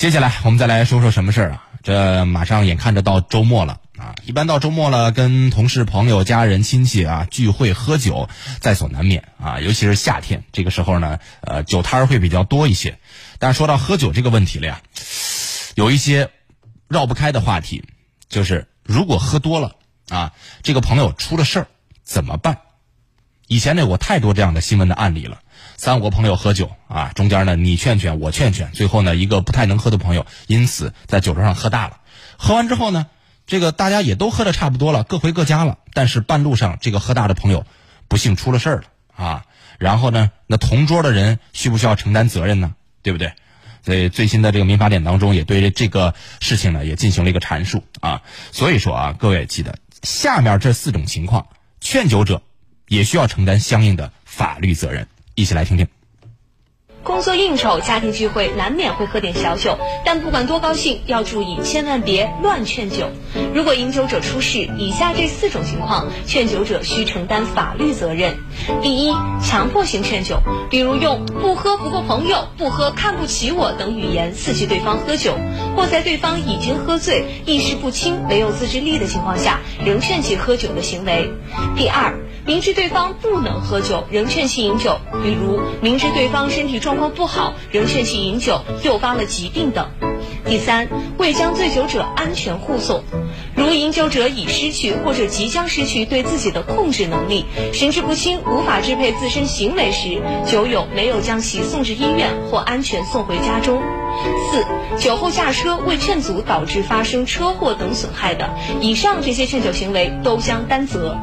接下来我们再来说说什么事儿啊？这马上眼看着到周末了啊！一般到周末了，跟同事、朋友、家人、亲戚啊聚会喝酒，在所难免啊。尤其是夏天这个时候呢，呃，酒摊儿会比较多一些。但说到喝酒这个问题了呀，有一些绕不开的话题，就是如果喝多了啊，这个朋友出了事儿怎么办？以前呢有过太多这样的新闻的案例了。三五个朋友喝酒啊，中间呢你劝劝我劝劝，最后呢一个不太能喝的朋友因此在酒桌上喝大了。喝完之后呢，这个大家也都喝的差不多了，各回各家了。但是半路上这个喝大的朋友不幸出了事儿了啊。然后呢，那同桌的人需不需要承担责任呢？对不对？所以最新的这个民法典当中也对这个事情呢也进行了一个阐述啊。所以说啊，各位记得下面这四种情况，劝酒者也需要承担相应的法律责任。一起来听听。工作应酬、家庭聚会难免会喝点小酒，但不管多高兴，要注意千万别乱劝酒。如果饮酒者出事，以下这四种情况，劝酒者需承担法律责任。第一，强迫性劝酒，比如用“不喝不过朋友”“不喝看不起我”等语言刺激对方喝酒，或在对方已经喝醉、意识不清、没有自制力的情况下，仍劝其喝酒的行为。第二，明知对方不能喝酒，仍劝其饮酒，比如明知对方身体状况不好，仍劝其饮酒，诱发了疾病等。第三，未将醉酒者安全护送，如饮酒者已失去或者即将失去对自己的控制能力，神志不清，无法支配自身行为时，酒友没有将其送至医院或安全送回家中。四、酒后驾车未劝阻导致发生车祸等损害的，以上这些劝酒行为都将担责。